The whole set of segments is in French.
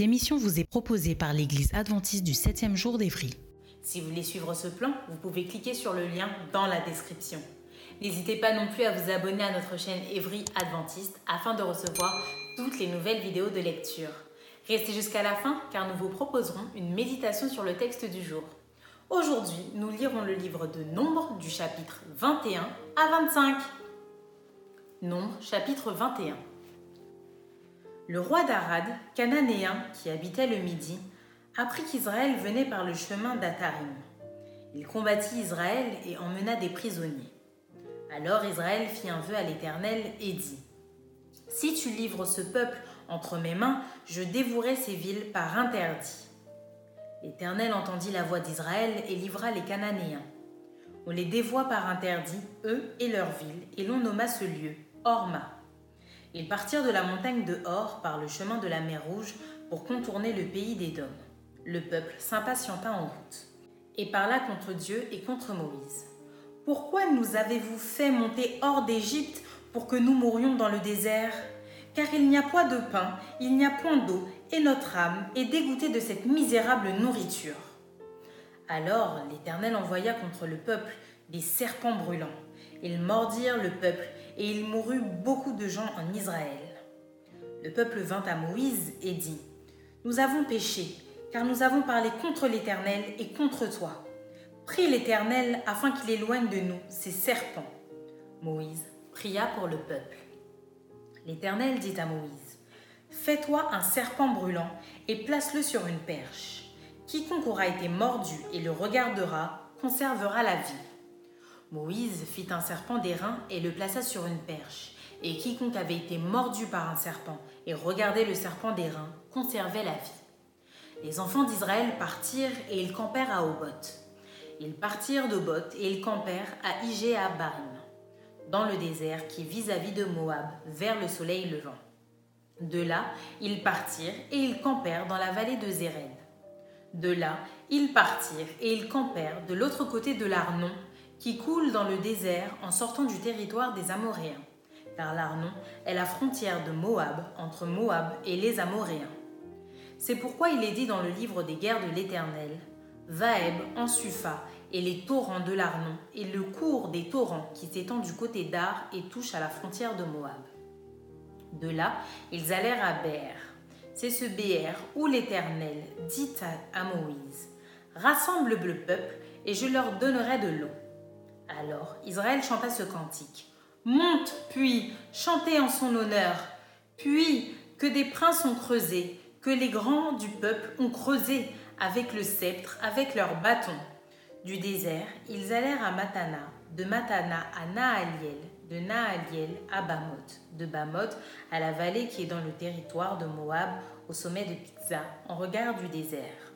Cette émission vous est proposée par l'Église adventiste du 7e jour d'Évry. Si vous voulez suivre ce plan, vous pouvez cliquer sur le lien dans la description. N'hésitez pas non plus à vous abonner à notre chaîne Évry Adventiste afin de recevoir toutes les nouvelles vidéos de lecture. Restez jusqu'à la fin car nous vous proposerons une méditation sur le texte du jour. Aujourd'hui, nous lirons le livre de Nombre du chapitre 21 à 25. Nombre chapitre 21. Le roi d'Arad, cananéen qui habitait le Midi, apprit qu'Israël venait par le chemin d'Atarim. Il combattit Israël et emmena des prisonniers. Alors Israël fit un vœu à l'Éternel et dit Si tu livres ce peuple entre mes mains, je dévouerai ces villes par interdit. L'Éternel entendit la voix d'Israël et livra les Cananéens. On les dévoie par interdit, eux et leurs villes, et l'on nomma ce lieu Orma. Ils partirent de la montagne de Hor par le chemin de la mer Rouge pour contourner le pays des Dômes. Le peuple s'impatienta en route et parla contre Dieu et contre Moïse. Pourquoi nous avez-vous fait monter hors d'Égypte pour que nous mourions dans le désert? Car il n'y a point de pain, il n'y a point d'eau, et notre âme est dégoûtée de cette misérable nourriture. Alors l'Éternel envoya contre le peuple des serpents brûlants. Ils mordirent le peuple et il mourut beaucoup de gens en Israël. Le peuple vint à Moïse et dit, Nous avons péché, car nous avons parlé contre l'Éternel et contre toi. Prie l'Éternel afin qu'il éloigne de nous ces serpents. Moïse pria pour le peuple. L'Éternel dit à Moïse, Fais-toi un serpent brûlant et place-le sur une perche. Quiconque aura été mordu et le regardera conservera la vie. Moïse fit un serpent d'airain et le plaça sur une perche. Et quiconque avait été mordu par un serpent et regardait le serpent d'airain conservait la vie. Les enfants d'Israël partirent et ils campèrent à Obot. Ils partirent d'Obot et ils campèrent à Igéa dans le désert qui vis-à-vis de Moab, vers le soleil levant. De là, ils partirent et ils campèrent dans la vallée de Zéred. De là, ils partirent et ils campèrent de l'autre côté de l'Arnon qui coule dans le désert en sortant du territoire des Amoréens, car l'Arnon est la frontière de Moab entre Moab et les Amoréens. C'est pourquoi il est dit dans le livre des guerres de l'Éternel, Vaeb en Sufa et les torrents de l'Arnon et le cours des torrents qui s'étend du côté d'Ar et touche à la frontière de Moab. De là, ils allèrent à Ber. C'est ce Béer où l'Éternel dit à Moïse, Rassemble le peuple et je leur donnerai de l'eau. Alors Israël chanta ce cantique. Monte, puis, chantez en son honneur, puis que des princes ont creusé, que les grands du peuple ont creusé avec le sceptre, avec leurs bâtons. Du désert, ils allèrent à Matana, de Matana à Naaliel, de Naaliel à Bamoth, de Bamoth à la vallée qui est dans le territoire de Moab, au sommet de Pizza, en regard du désert.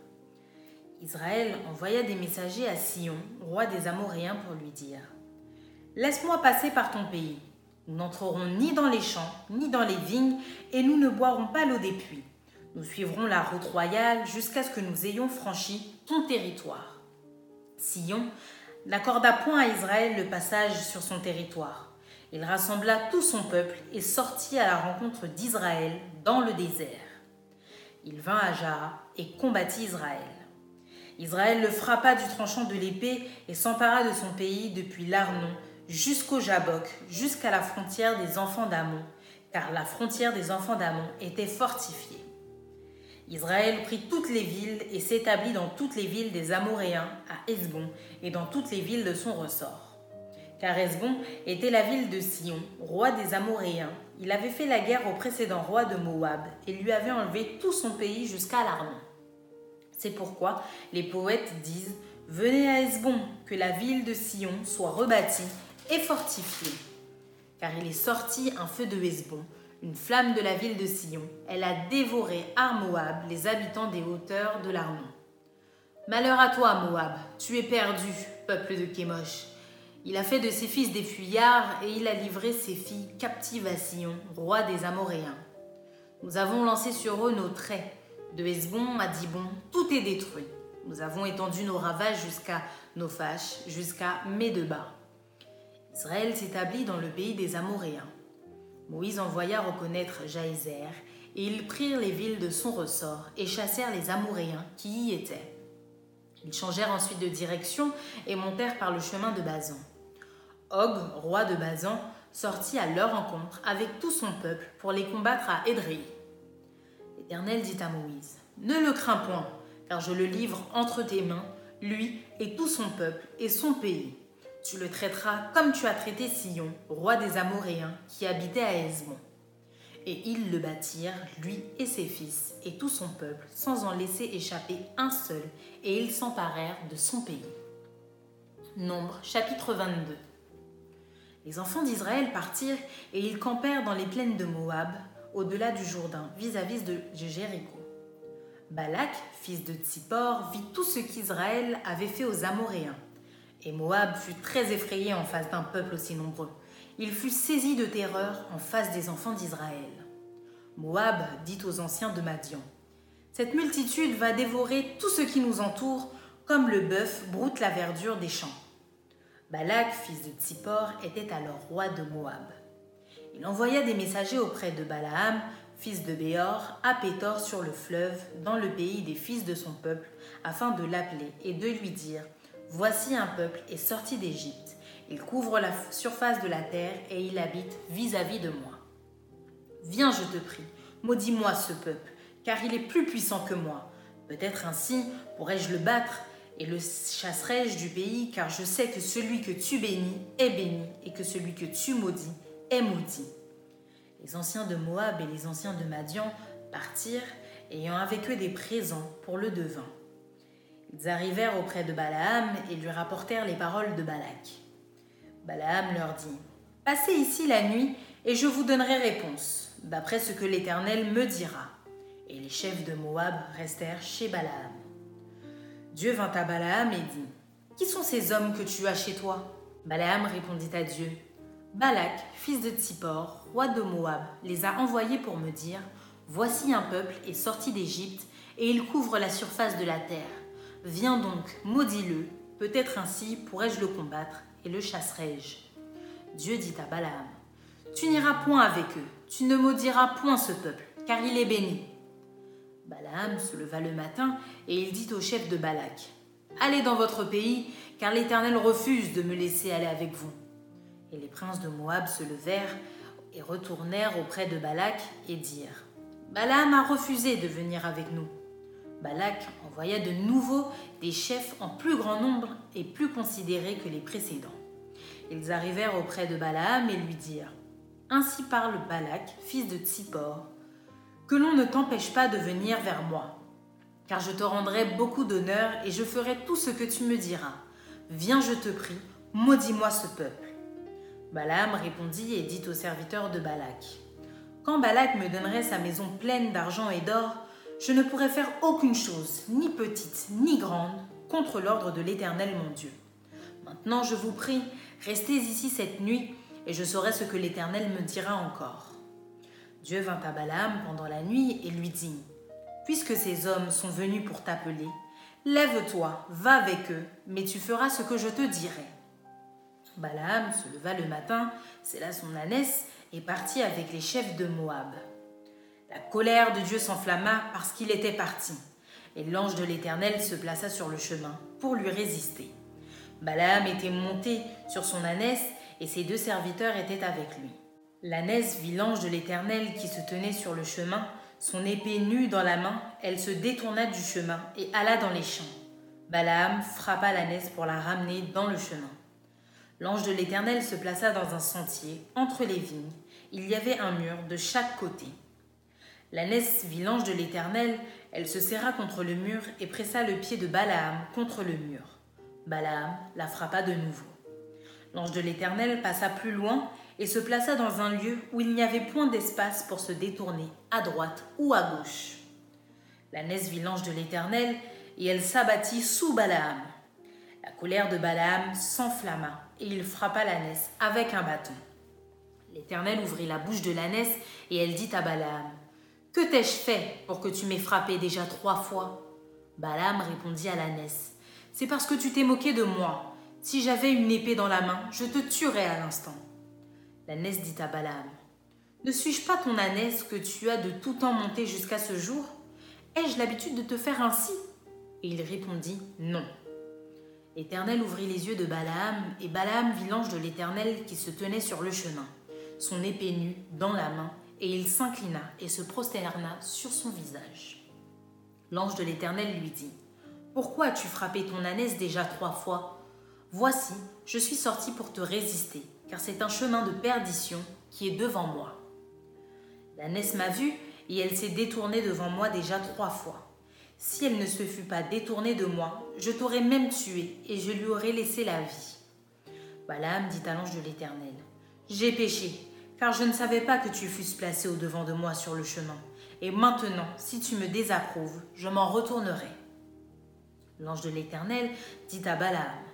Israël envoya des messagers à Sion, roi des Amoréens, pour lui dire Laisse-moi passer par ton pays. Nous n'entrerons ni dans les champs, ni dans les vignes, et nous ne boirons pas l'eau des puits. Nous suivrons la route royale jusqu'à ce que nous ayons franchi ton territoire. Sion n'accorda point à Israël le passage sur son territoire. Il rassembla tout son peuple et sortit à la rencontre d'Israël dans le désert. Il vint à Jara et combattit Israël. Israël le frappa du tranchant de l'épée et s'empara de son pays depuis l'Arnon jusqu'au Jabok, jusqu'à la frontière des enfants d'Amon, car la frontière des enfants d'Amon était fortifiée. Israël prit toutes les villes et s'établit dans toutes les villes des Amoréens à Esbon et dans toutes les villes de son ressort. Car Esbon était la ville de Sion, roi des Amoréens, il avait fait la guerre au précédent roi de Moab et lui avait enlevé tout son pays jusqu'à l'Arnon. C'est pourquoi les poètes disent Venez à Hesbon, que la ville de Sion soit rebâtie et fortifiée. Car il est sorti un feu de Hesbon, une flamme de la ville de Sion. Elle a dévoré à Moab les habitants des hauteurs de l'Arnon. Malheur à toi, Moab, tu es perdu, peuple de Kémosh. Il a fait de ses fils des fuyards et il a livré ses filles captives à Sion, roi des Amoréens. Nous avons lancé sur eux nos traits. De Hesbon à Dibon, tout est détruit. Nous avons étendu nos ravages jusqu'à Nophash, jusqu'à Médeba. Israël s'établit dans le pays des Amoréens. Moïse envoya reconnaître Jaézer, et ils prirent les villes de son ressort et chassèrent les Amoréens qui y étaient. Ils changèrent ensuite de direction et montèrent par le chemin de Bazan. Og, roi de Bazan, sortit à leur rencontre avec tout son peuple pour les combattre à Édrei. L'Éternel dit à Moïse Ne le crains point, car je le livre entre tes mains, lui et tout son peuple et son pays. Tu le traiteras comme tu as traité Sion, roi des Amoréens, qui habitait à Hesbon. Et ils le bâtirent, lui et ses fils, et tout son peuple, sans en laisser échapper un seul, et ils s'emparèrent de son pays. Nombre chapitre 22 Les enfants d'Israël partirent, et ils campèrent dans les plaines de Moab, au-delà du Jourdain, vis-à-vis de Jéricho. Balak, fils de Tsippor, vit tout ce qu'Israël avait fait aux Amoréens. Et Moab fut très effrayé en face d'un peuple aussi nombreux il fut saisi de terreur en face des enfants d'Israël. Moab dit aux anciens de Madian Cette multitude va dévorer tout ce qui nous entoure, comme le bœuf broute la verdure des champs. Balak, fils de Tsippor, était alors roi de Moab. Il envoya des messagers auprès de Balaam, fils de Béor, à Pétor sur le fleuve, dans le pays des fils de son peuple, afin de l'appeler et de lui dire Voici un peuple est sorti d'Égypte il couvre la surface de la terre et il habite vis-à-vis de moi. Viens, je te prie, maudis-moi ce peuple, car il est plus puissant que moi. Peut-être ainsi pourrais-je le battre et le chasserai-je du pays, car je sais que celui que tu bénis est béni et que celui que tu maudis Les anciens de Moab et les anciens de Madian partirent, ayant avec eux des présents pour le devin. Ils arrivèrent auprès de Balaam et lui rapportèrent les paroles de Balak. Balaam leur dit Passez ici la nuit et je vous donnerai réponse, d'après ce que l'Éternel me dira. Et les chefs de Moab restèrent chez Balaam. Dieu vint à Balaam et dit Qui sont ces hommes que tu as chez toi? Balaam répondit à Dieu Balak, fils de Tsippor, roi de Moab, les a envoyés pour me dire Voici un peuple est sorti d'Égypte et il couvre la surface de la terre. Viens donc, maudis-le, peut-être ainsi pourrai-je le combattre et le chasserai-je Dieu dit à Balaam, Tu n'iras point avec eux, tu ne maudiras point ce peuple, car il est béni. Balaam se leva le matin et il dit au chef de Balak, Allez dans votre pays, car l'Éternel refuse de me laisser aller avec vous. Et les princes de Moab se levèrent et retournèrent auprès de Balak et dirent, Balaam a refusé de venir avec nous. Balak envoya de nouveau des chefs en plus grand nombre et plus considérés que les précédents. Ils arrivèrent auprès de Balaam et lui dirent Ainsi parle Balak, fils de Tsippor, que l'on ne t'empêche pas de venir vers moi, car je te rendrai beaucoup d'honneur et je ferai tout ce que tu me diras. Viens, je te prie, maudis-moi ce peuple. Balaam répondit et dit aux serviteurs de Balak Quand Balak me donnerait sa maison pleine d'argent et d'or, je ne pourrais faire aucune chose, ni petite, ni grande, contre l'ordre de l'Éternel mon Dieu. Maintenant, je vous prie, restez ici cette nuit, et je saurai ce que l'Éternel me dira encore. Dieu vint à Balaam pendant la nuit et lui dit, Puisque ces hommes sont venus pour t'appeler, lève-toi, va avec eux, mais tu feras ce que je te dirai. Balaam se leva le matin, là son ânesse, et partit avec les chefs de Moab. La colère de Dieu s'enflamma parce qu'il était parti, et l'ange de l'Éternel se plaça sur le chemin pour lui résister. Balaam était monté sur son ânesse, et ses deux serviteurs étaient avec lui. L'ânesse vit l'ange de l'Éternel qui se tenait sur le chemin, son épée nue dans la main, elle se détourna du chemin et alla dans les champs. Balaam frappa l'ânesse pour la ramener dans le chemin. L'ange de l'Éternel se plaça dans un sentier, entre les vignes, il y avait un mur de chaque côté. L'ânesse vit l'ange de l'Éternel, elle se serra contre le mur et pressa le pied de Balaam contre le mur. Balaam la frappa de nouveau. L'ange de l'Éternel passa plus loin et se plaça dans un lieu où il n'y avait point d'espace pour se détourner à droite ou à gauche. L'ânesse vit l'ange de l'Éternel et elle s'abattit sous Balaam. La colère de Balaam s'enflamma et il frappa l'ânesse avec un bâton. L'Éternel ouvrit la bouche de l'ânesse et elle dit à Balaam Que t'ai-je fait pour que tu m'aies frappé déjà trois fois? Balaam répondit à l'ânesse C'est parce que tu t'es moqué de moi. Si j'avais une épée dans la main, je te tuerais à l'instant. L'ânesse dit à Balaam Ne suis-je pas ton ânesse que tu as de tout temps monté jusqu'à ce jour? Ai-je l'habitude de te faire ainsi? Et il répondit Non. L'Éternel ouvrit les yeux de Balaam, et Balaam vit l'ange de l'Éternel qui se tenait sur le chemin, son épée nue dans la main, et il s'inclina et se prosterna sur son visage. L'ange de l'Éternel lui dit Pourquoi as-tu frappé ton ânesse déjà trois fois? Voici, je suis sorti pour te résister, car c'est un chemin de perdition qui est devant moi. L'ânesse m'a vu et elle s'est détournée devant moi déjà trois fois. Si elle ne se fût pas détournée de moi, je t'aurais même tué et je lui aurais laissé la vie. Balaam dit à l'ange de l'Éternel J'ai péché, car je ne savais pas que tu fusses placé au devant de moi sur le chemin. Et maintenant, si tu me désapprouves, je m'en retournerai. L'ange de l'Éternel dit à Balaam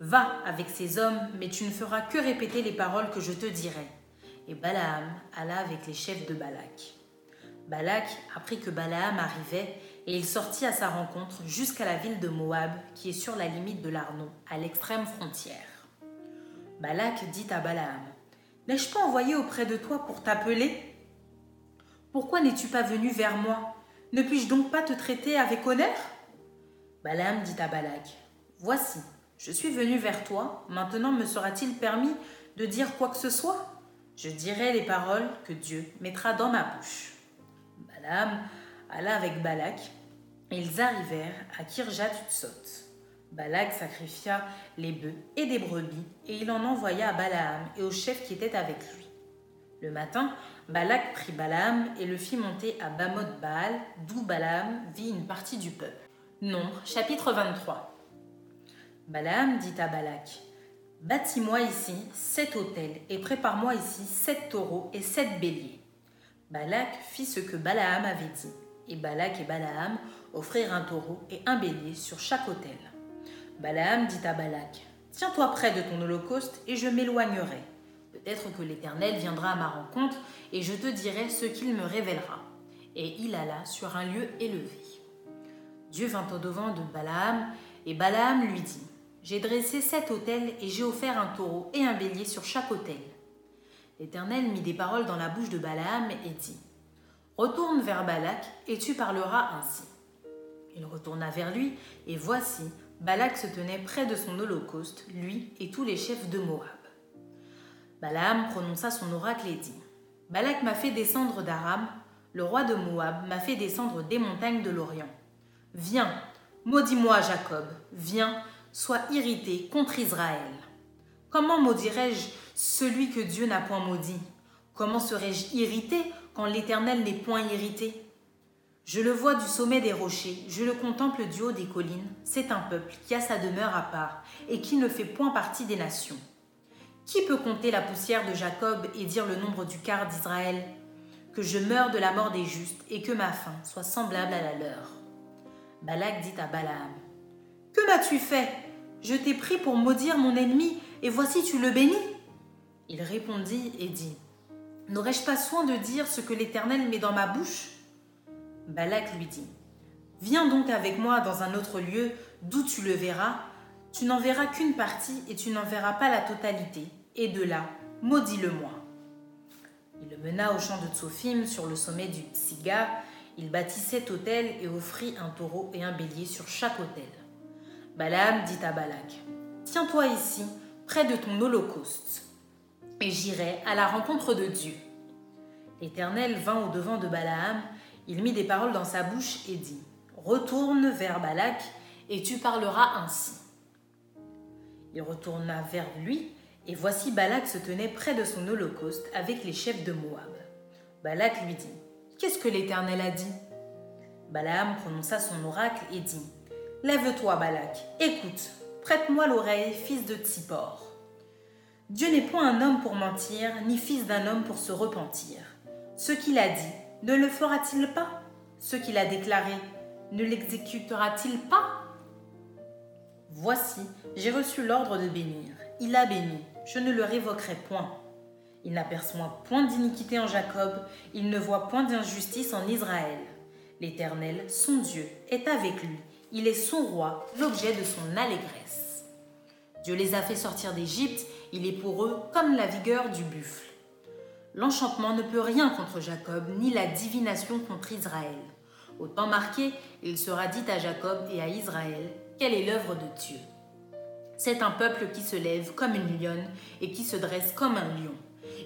Va avec ces hommes, mais tu ne feras que répéter les paroles que je te dirai. Et Balaam alla avec les chefs de Balak. Balak apprit que Balaam arrivait et il sortit à sa rencontre jusqu'à la ville de Moab qui est sur la limite de l'Arnon, à l'extrême frontière. Balak dit à Balaam N'ai-je pas envoyé auprès de toi pour t'appeler? Pourquoi n'es-tu pas venu vers moi? Ne puis-je donc pas te traiter avec honneur? Balaam dit à Balak Voici, je suis venu vers toi, maintenant me sera-t-il permis de dire quoi que ce soit? Je dirai les paroles que Dieu mettra dans ma bouche. Balaam alla avec Balak, ils arrivèrent à Kirjat Utsot. Balak sacrifia les bœufs et des brebis, et il en envoya à Balaam et aux chefs qui étaient avec lui. Le matin, Balak prit Balaam et le fit monter à Bamoth Baal, d'où Balaam vit une partie du peuple. Nombre, chapitre 23. Balaam dit à Balak Bâtis-moi ici sept autels et prépare-moi ici sept taureaux et sept béliers. Balak fit ce que Balaam avait dit, et Balak et Balaam offrirent un taureau et un bélier sur chaque autel. Balaam dit à Balak Tiens-toi près de ton holocauste et je m'éloignerai. Peut-être que l'Éternel viendra à ma rencontre et je te dirai ce qu'il me révélera. Et il alla sur un lieu élevé. Dieu vint au devant de Balaam et Balaam lui dit J'ai dressé sept autels et j'ai offert un taureau et un bélier sur chaque autel. L'Éternel mit des paroles dans la bouche de Balaam et dit Retourne vers Balak et tu parleras ainsi. Il retourna vers lui et voici, Balak se tenait près de son holocauste, lui et tous les chefs de Moab. Balaam prononça son oracle et dit Balak m'a fait descendre d'Aram, le roi de Moab m'a fait descendre des montagnes de l'Orient. Viens, maudis-moi Jacob, viens, sois irrité contre Israël. Comment maudirais-je celui que Dieu n'a point maudit? Comment serais-je irrité l'Éternel n'est point irrité. Je le vois du sommet des rochers, je le contemple du haut des collines, c'est un peuple qui a sa demeure à part et qui ne fait point partie des nations. Qui peut compter la poussière de Jacob et dire le nombre du quart d'Israël? Que je meure de la mort des justes et que ma fin soit semblable à la leur. Balak dit à Balaam Que m'as-tu fait? Je t'ai pris pour maudire mon ennemi et voici tu le bénis. Il répondit et dit N'aurais-je pas soin de dire ce que l'Éternel met dans ma bouche? Balak lui dit Viens donc avec moi dans un autre lieu d'où tu le verras. Tu n'en verras qu'une partie et tu n'en verras pas la totalité. Et de là, maudis-le-moi. Il le mena au champ de Tsophim sur le sommet du Tsiga. Il bâtit sept autels et offrit un taureau et un bélier sur chaque autel. Balaam dit à Balak Tiens-toi ici, près de ton holocauste et j'irai à la rencontre de Dieu. L'Éternel vint au devant de Balaam, il mit des paroles dans sa bouche et dit Retourne vers Balak, et tu parleras ainsi. Il retourna vers lui, Et voici Balak se tenait près de son holocauste avec les chefs de Moab. Balak lui dit Qu'est-ce que l'Éternel a dit? Balaam prononça son oracle et dit Lève-toi, Balak, écoute, prête-moi l'oreille, fils de Tsippor. Dieu n'est point un homme pour mentir, ni fils d'un homme pour se repentir. Ce qu'il a dit, ne le fera-t-il pas? Ce qu'il a déclaré, ne l'exécutera-t-il pas? Voici, j'ai reçu l'ordre de bénir. Il a béni, je ne le révoquerai point. Il n'aperçoit point d'iniquité en Jacob, il ne voit point d'injustice en Israël. L'Éternel, son Dieu, est avec lui, il est son roi, l'objet de son allégresse. Dieu les a fait sortir d'Égypte, il est pour eux comme la vigueur du buffle. L'enchantement ne peut rien contre Jacob, ni la divination contre Israël. Au temps marqué, il sera dit à Jacob et à Israël, quelle est l'œuvre de Dieu C'est un peuple qui se lève comme une lionne et qui se dresse comme un lion.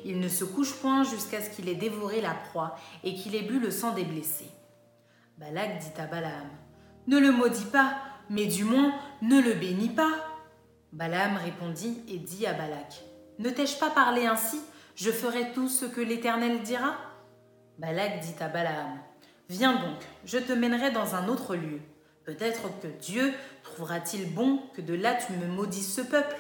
Il ne se couche point jusqu'à ce qu'il ait dévoré la proie et qu'il ait bu le sang des blessés. Balak dit à Balaam Ne le maudis pas, mais du moins ne le bénis pas. Balaam répondit et dit à Balak Ne t'ai-je pas parlé ainsi? Je ferai tout ce que l'Éternel dira? Balak dit à Balaam Viens donc, je te mènerai dans un autre lieu. Peut-être que Dieu trouvera-t-il bon que de là tu me maudisses ce peuple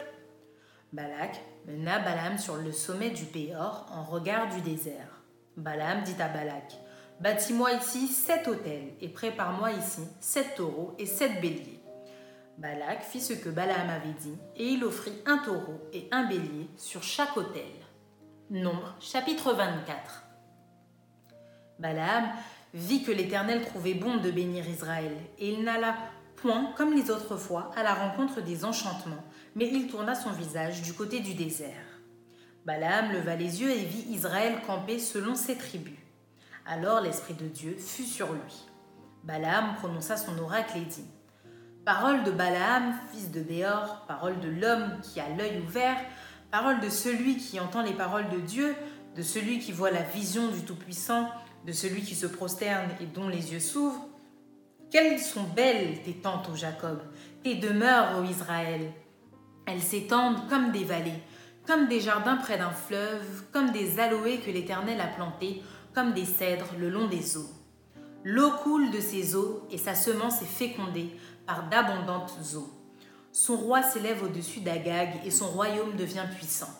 Balak mena Balaam sur le sommet du Péor en regard du désert. Balaam dit à Balak Bâtis-moi ici sept autels et prépare-moi ici sept taureaux et sept béliers. Balak fit ce que Balaam avait dit et il offrit un taureau et un bélier sur chaque autel. Nombre chapitre 24. Balaam vit que l'Éternel trouvait bon de bénir Israël, et il n'alla point, comme les autres fois, à la rencontre des enchantements, mais il tourna son visage du côté du désert. Balaam leva les yeux et vit Israël camper selon ses tribus. Alors l'Esprit de Dieu fut sur lui. Balaam prononça son oracle et dit Parole de Balaam, fils de Béor, parole de l'homme qui a l'œil ouvert, parole de celui qui entend les paroles de Dieu, de celui qui voit la vision du Tout-Puissant, de celui qui se prosterne et dont les yeux s'ouvrent. Quelles sont belles tes tentes, ô Jacob, tes demeures, ô Israël. Elles s'étendent comme des vallées, comme des jardins près d'un fleuve, comme des aloés que l'Éternel a plantés, comme des cèdres le long des eaux. L'eau coule de ses eaux et sa semence est fécondée par d'abondantes eaux. Son roi s'élève au-dessus d'Agag et son royaume devient puissant.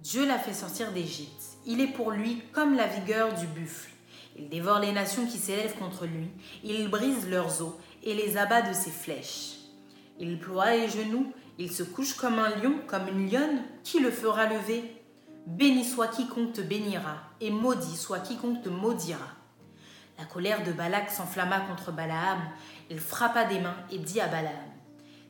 Dieu l'a fait sortir d'Égypte. Il est pour lui comme la vigueur du buffle. Il dévore les nations qui s'élèvent contre lui, il brise leurs os et les abat de ses flèches. Il ploie les genoux, il se couche comme un lion, comme une lionne, qui le fera lever? Béni soit quiconque te bénira, et maudit soit quiconque te maudira. La colère de Balak s'enflamma contre Balaam, il frappa des mains et dit à Balaam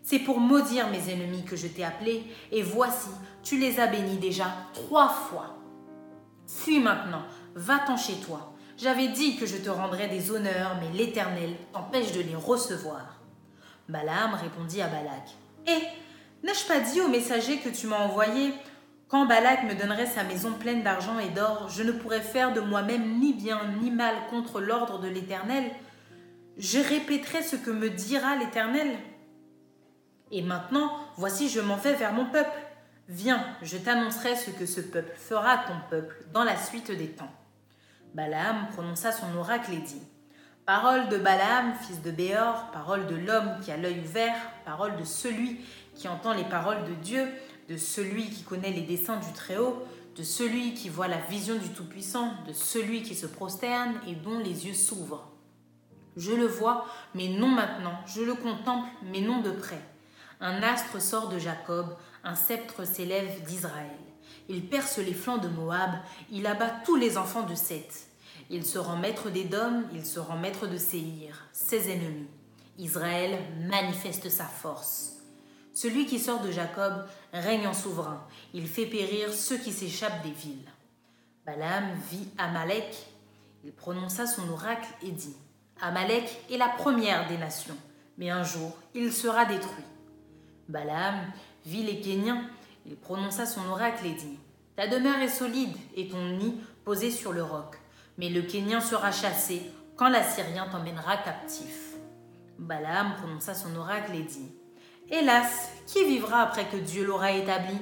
C'est pour maudire mes ennemis que je t'ai appelé, et voici, tu les as bénis déjà trois fois. Fuis maintenant, va-t'en chez toi, j'avais dit que je te rendrais des honneurs, mais l'Éternel t'empêche de les recevoir. Balaam répondit à Balak. Eh, n'ai-je pas dit au messager que tu m'as envoyé Quand Balak me donnerait sa maison pleine d'argent et d'or, je ne pourrais faire de moi-même ni bien ni mal contre l'ordre de l'Éternel. Je répéterai ce que me dira l'Éternel. Et maintenant, voici, je m'en vais vers mon peuple. Viens, je t'annoncerai ce que ce peuple fera à ton peuple dans la suite des temps. Balaam prononça son oracle et dit Parole de Balaam, fils de Béor, parole de l'homme qui a l'œil ouvert, parole de celui qui entend les paroles de Dieu, de celui qui connaît les desseins du Très-Haut, de celui qui voit la vision du Tout-Puissant, de celui qui se prosterne et dont les yeux s'ouvrent. Je le vois, mais non maintenant, je le contemple, mais non de près. Un astre sort de Jacob, un sceptre s'élève d'Israël. Il perce les flancs de Moab, il abat tous les enfants de Seth. Il se rend maître d'Édom, il se rend maître de Séhir, ses ennemis. Israël manifeste sa force. Celui qui sort de Jacob règne en souverain, il fait périr ceux qui s'échappent des villes. Balaam vit Amalek, il prononça son oracle et dit Amalek est la première des nations, mais un jour il sera détruit. Balaam vit les Kéniens, il prononça son oracle et dit Ta demeure est solide et ton nid posé sur le roc, mais le Kénien sera chassé quand l'Assyrien t'emmènera captif. Balaam prononça son oracle et dit Hélas, qui vivra après que Dieu l'aura établi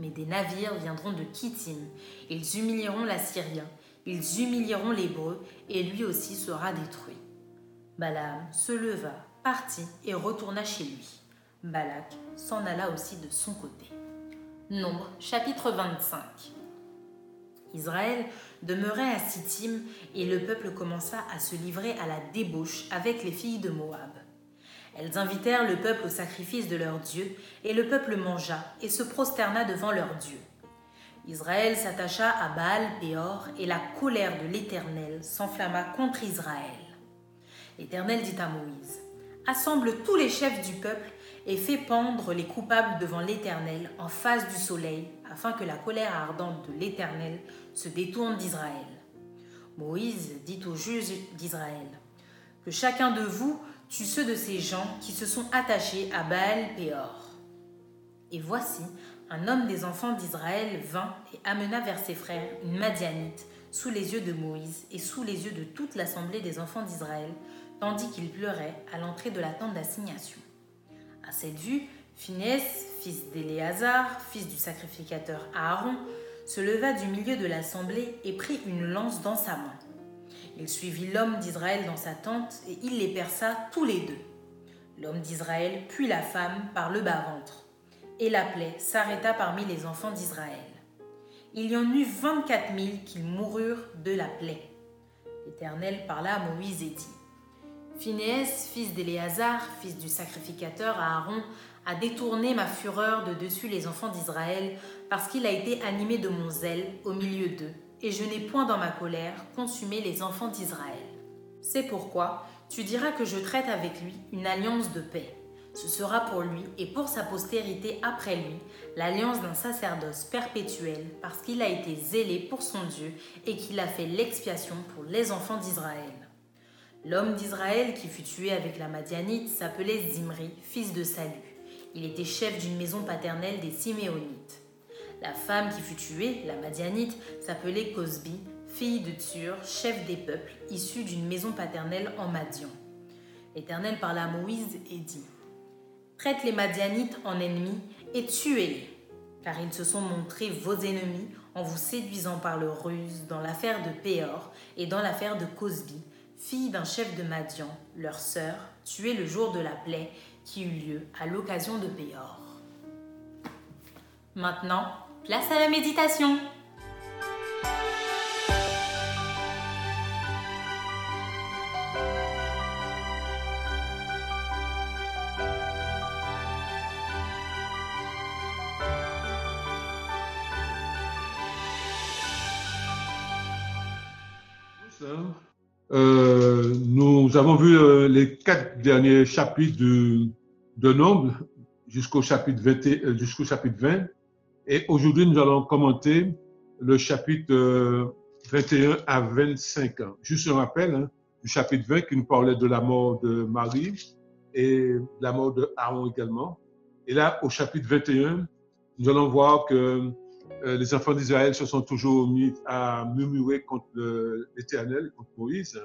mais des navires viendront de Kittim. Ils humilieront l'Assyrien, ils humilieront l'Hébreu, et lui aussi sera détruit. Balaam se leva, partit et retourna chez lui. Balak s'en alla aussi de son côté. Nombre chapitre 25 Israël demeurait à Sittim et le peuple commença à se livrer à la débauche avec les filles de Moab. Elles invitèrent le peuple au sacrifice de leur Dieu, et le peuple mangea et se prosterna devant leur Dieu. Israël s'attacha à Baal Péor, et la colère de l'Éternel s'enflamma contre Israël. L'Éternel dit à Moïse Assemble tous les chefs du peuple et fais pendre les coupables devant l'Éternel en face du soleil, afin que la colère ardente de l'Éternel se détourne d'Israël. Moïse dit aux juges d'Israël Que chacun de vous tue ceux de ces gens qui se sont attachés à Baal Péor. Et voici, un homme des enfants d'Israël vint et amena vers ses frères une Madianite sous les yeux de Moïse et sous les yeux de toute l'assemblée des enfants d'Israël, tandis qu'il pleurait à l'entrée de la tente d'assignation. À cette vue, Phinès, fils d'Éléazar, fils du sacrificateur Aaron, se leva du milieu de l'assemblée et prit une lance dans sa main. Il suivit l'homme d'Israël dans sa tente et il les perça tous les deux. L'homme d'Israël puis la femme par le bas-ventre. Et la plaie s'arrêta parmi les enfants d'Israël. Il y en eut vingt-quatre mille qui moururent de la plaie. L'Éternel parla à Moïse et dit Phinéas, fils d'Éléazar, fils du sacrificateur Aaron, a détourné ma fureur de dessus les enfants d'Israël, parce qu'il a été animé de mon zèle au milieu d'eux et je n'ai point dans ma colère consumé les enfants d'Israël. C'est pourquoi tu diras que je traite avec lui une alliance de paix. Ce sera pour lui et pour sa postérité après lui l'alliance d'un sacerdoce perpétuel parce qu'il a été zélé pour son Dieu et qu'il a fait l'expiation pour les enfants d'Israël. L'homme d'Israël qui fut tué avec la Madianite s'appelait Zimri, fils de Salut. Il était chef d'une maison paternelle des Siméonites. La femme qui fut tuée, la Madianite, s'appelait Cosbi, fille de Tsur, chef des peuples, issue d'une maison paternelle en Madian. L'Éternel parla à Moïse et dit Traite les Madianites en ennemis et tuez-les, car ils se sont montrés vos ennemis en vous séduisant par leur ruse dans l'affaire de Péor et dans l'affaire de Cosbi, fille d'un chef de Madian, leur sœur, tuée le jour de la plaie qui eut lieu à l'occasion de Péor. Maintenant, Place à la méditation. Euh, nous avons vu euh, les quatre derniers chapitres de, Nombre jusqu'au chapitre 20, euh, jusqu'au chapitre 20. Et aujourd'hui, nous allons commenter le chapitre 21 à 25. Juste un rappel hein, du chapitre 20 qui nous parlait de la mort de Marie et de la mort de Aaron également. Et là, au chapitre 21, nous allons voir que les enfants d'Israël se sont toujours mis à murmurer contre l'Éternel, contre Moïse.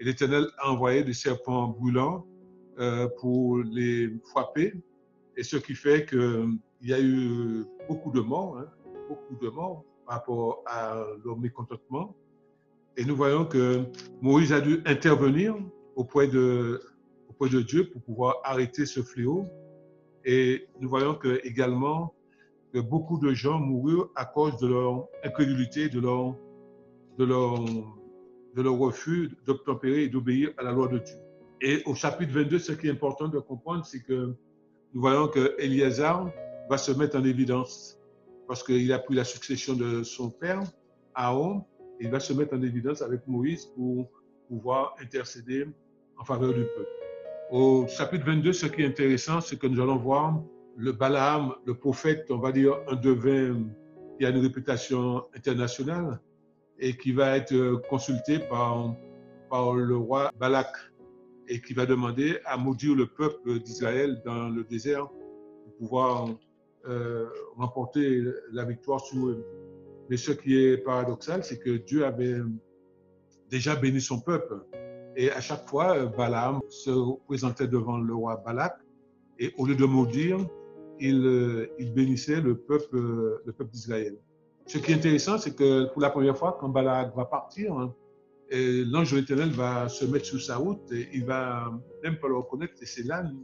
Et l'Éternel a envoyé des serpents brûlants euh, pour les frapper. Et ce qui fait que il y a eu beaucoup de morts, hein, beaucoup de morts par rapport à leur mécontentement. Et nous voyons que Moïse a dû intervenir auprès de, auprès de Dieu pour pouvoir arrêter ce fléau. Et nous voyons que également que beaucoup de gens moururent à cause de leur incrédulité, de leur, de leur, de leur refus d'obtempérer et d'obéir à la loi de Dieu. Et au chapitre 22, ce qui est important de comprendre, c'est que nous voyons que va se mettre en évidence parce qu'il a pris la succession de son père, Aaron, et il va se mettre en évidence avec Moïse pour pouvoir intercéder en faveur du peuple. Au chapitre 22, ce qui est intéressant, c'est que nous allons voir le Balaam, le prophète, on va dire un devin qui a une réputation internationale et qui va être consulté par, par le roi Balak et qui va demander à maudire le peuple d'Israël dans le désert pour pouvoir euh, remporter la victoire sur eux. Mais ce qui est paradoxal, c'est que Dieu avait déjà béni son peuple. Et à chaque fois, Balaam se présentait devant le roi Balak et au lieu de maudire, il, il bénissait le peuple, le peuple d'Israël. Ce qui est intéressant, c'est que pour la première fois, quand Balak va partir, hein, l'ange de l'Éternel va se mettre sur sa route et il va même pas le reconnaître. Et c'est l'âne,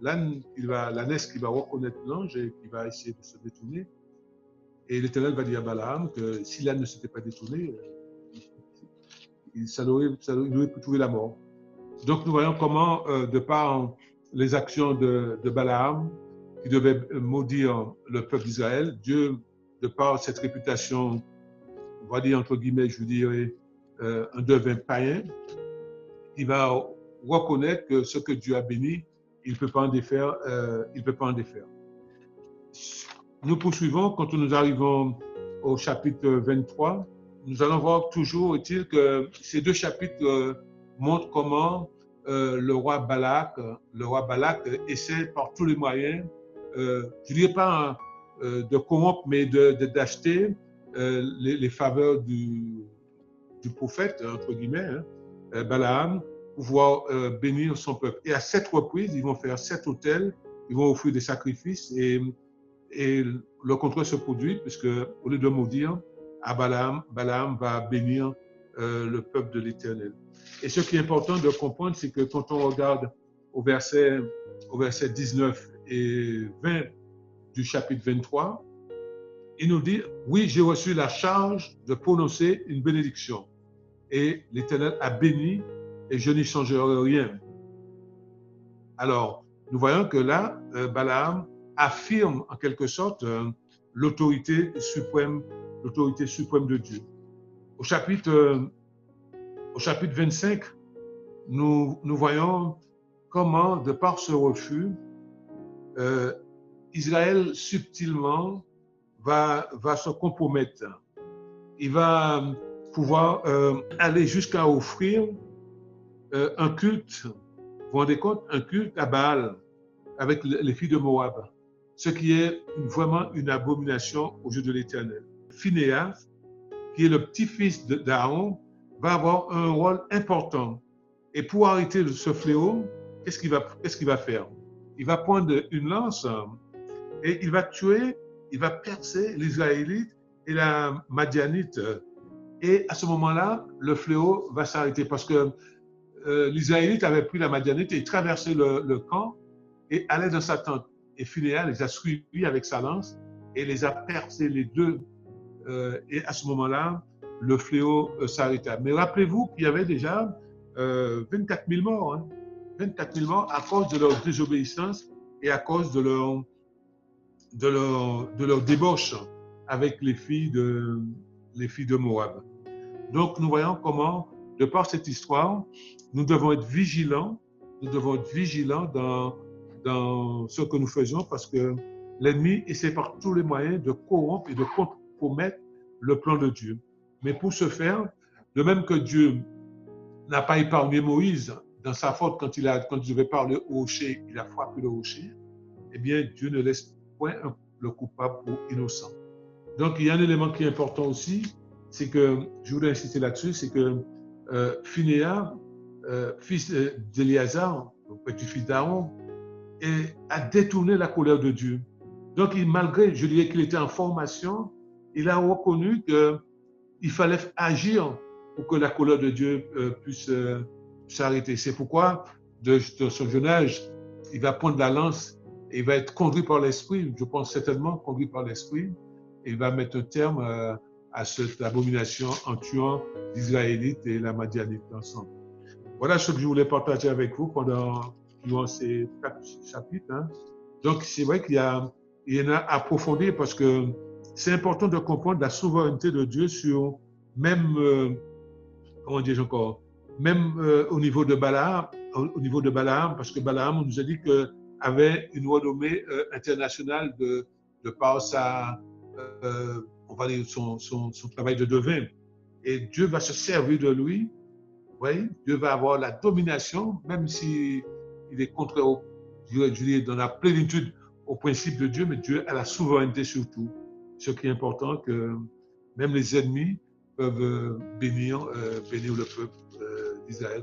l'âne, il va, qui va reconnaître l'ange et qui va essayer de se détourner. Et l'Éternel va dire à Balaam que si l'âne ne s'était pas détourné, il, ça aurait, ça aurait pu trouver la mort. Donc nous voyons comment, euh, de par les actions de, de qui devait maudire le peuple d'Israël, Dieu, de par cette réputation, on va dire entre guillemets, je dirais, euh, un devin païen, il va reconnaître que ce que Dieu a béni, il ne peut pas en défaire. Euh, peut pas en défaire. Nous poursuivons quand nous arrivons au chapitre 23. Nous allons voir toujours, est-il que ces deux chapitres euh, montrent comment le roi Balak, le roi Balak essaie par tous les moyens, euh, je ne dirais pas hein, de corrompre, mais d'acheter de, les, les, faveurs du, du prophète, entre guillemets, hein, euh, Balaam, pouvoir euh, bénir son peuple. Et à sept reprises, ils vont faire sept hôtels, ils vont offrir des sacrifices et, et le contraire se produit, puisque au lieu de maudire, à Balaam, Balaam va bénir euh, le peuple de l'Éternel. Et ce qui est important de comprendre, c'est que quand on regarde au verset, au verset 19 et 20 du chapitre 23, il nous dit, oui, j'ai reçu la charge de prononcer une bénédiction et l'Éternel a béni et je n'y changerai rien. Alors, nous voyons que là, euh, Balaam affirme en quelque sorte euh, l'autorité suprême, l'autorité suprême de Dieu. Au chapitre, euh, au chapitre 25, nous, nous voyons comment, de par ce refus, Israël subtilement va, va se compromettre. Il va pouvoir euh, aller jusqu'à offrir euh, un culte, vous vous rendez compte, un culte à Baal avec les filles de Moab, ce qui est vraiment une abomination aux yeux de l'Éternel. Phineas, qui est le petit-fils d'Aaron, va avoir un rôle important. Et pour arrêter ce fléau, qu'est-ce qu'il va faire? Il va prendre une lance et il va tuer, il va percer l'Israélite et la Madianite et à ce moment-là, le fléau va s'arrêter parce que euh, l'Israélite avait pris la Madianite et traversé le, camp et allait dans sa tente. Et Phinéa les a suivis avec sa lance et les a percés les deux. Euh, et à ce moment-là, le fléau euh, s'arrêta. Mais rappelez-vous qu'il y avait déjà 24 000 morts. Hein, 24 000 morts à cause de leur désobéissance et à cause de leur, de leur, de leur débauche avec les filles de, les filles de Moab. Donc, nous voyons comment, de par cette histoire, nous devons être vigilants, nous devons être vigilants dans, dans ce que nous faisons parce que l'ennemi essaie par tous les moyens de corrompre et de compromettre le plan de Dieu. Mais pour ce faire, de même que Dieu n'a pas épargné Moïse dans sa faute quand il, devait parler au rocher, il a frappé le rocher, eh bien, Dieu ne laisse point le coupable pour innocent. Donc, il y a un élément qui est important aussi, c'est que, je voulais insister là-dessus, c'est que euh, Phinéa, euh, fils d'Éléazar, petit-fils d'Aaron, a détourné la colère de Dieu. Donc, malgré, je dirais qu'il était en formation, il a reconnu qu'il fallait agir pour que la colère de Dieu euh, puisse euh, s'arrêter. C'est pourquoi, de, de, son jeune âge, il va prendre la lance et il va être conduit par l'Esprit, je pense certainement conduit par l'Esprit, et il va mettre un terme à à cette abomination en tuant l'Israélite et la Madianite ensemble. Voilà ce que je voulais partager avec vous pendant ces quatre chapitres. Hein. Donc, c'est vrai qu'il y, y en a à approfondir parce que c'est important de comprendre la souveraineté de Dieu sur même, euh, comment dire encore, même euh, au niveau de Balaam, au, niveau de Balaam, parce que Balaam, on nous a dit que avait une renommée euh, internationale de, de par euh, on va dire, son, son, travail de devin. Et Dieu va se servir de lui. Oui, Dieu va avoir la domination, même si il est contraire, au, dirais, dans la plénitude au principe de Dieu, mais Dieu a la souveraineté sur tout. Ce qui est important, que même les ennemis peuvent bénir, euh, bénir le peuple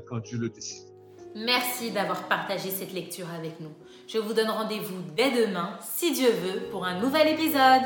quand Dieu le décide. Merci d'avoir partagé cette lecture avec nous. Je vous donne rendez-vous dès demain, si Dieu veut, pour un nouvel épisode.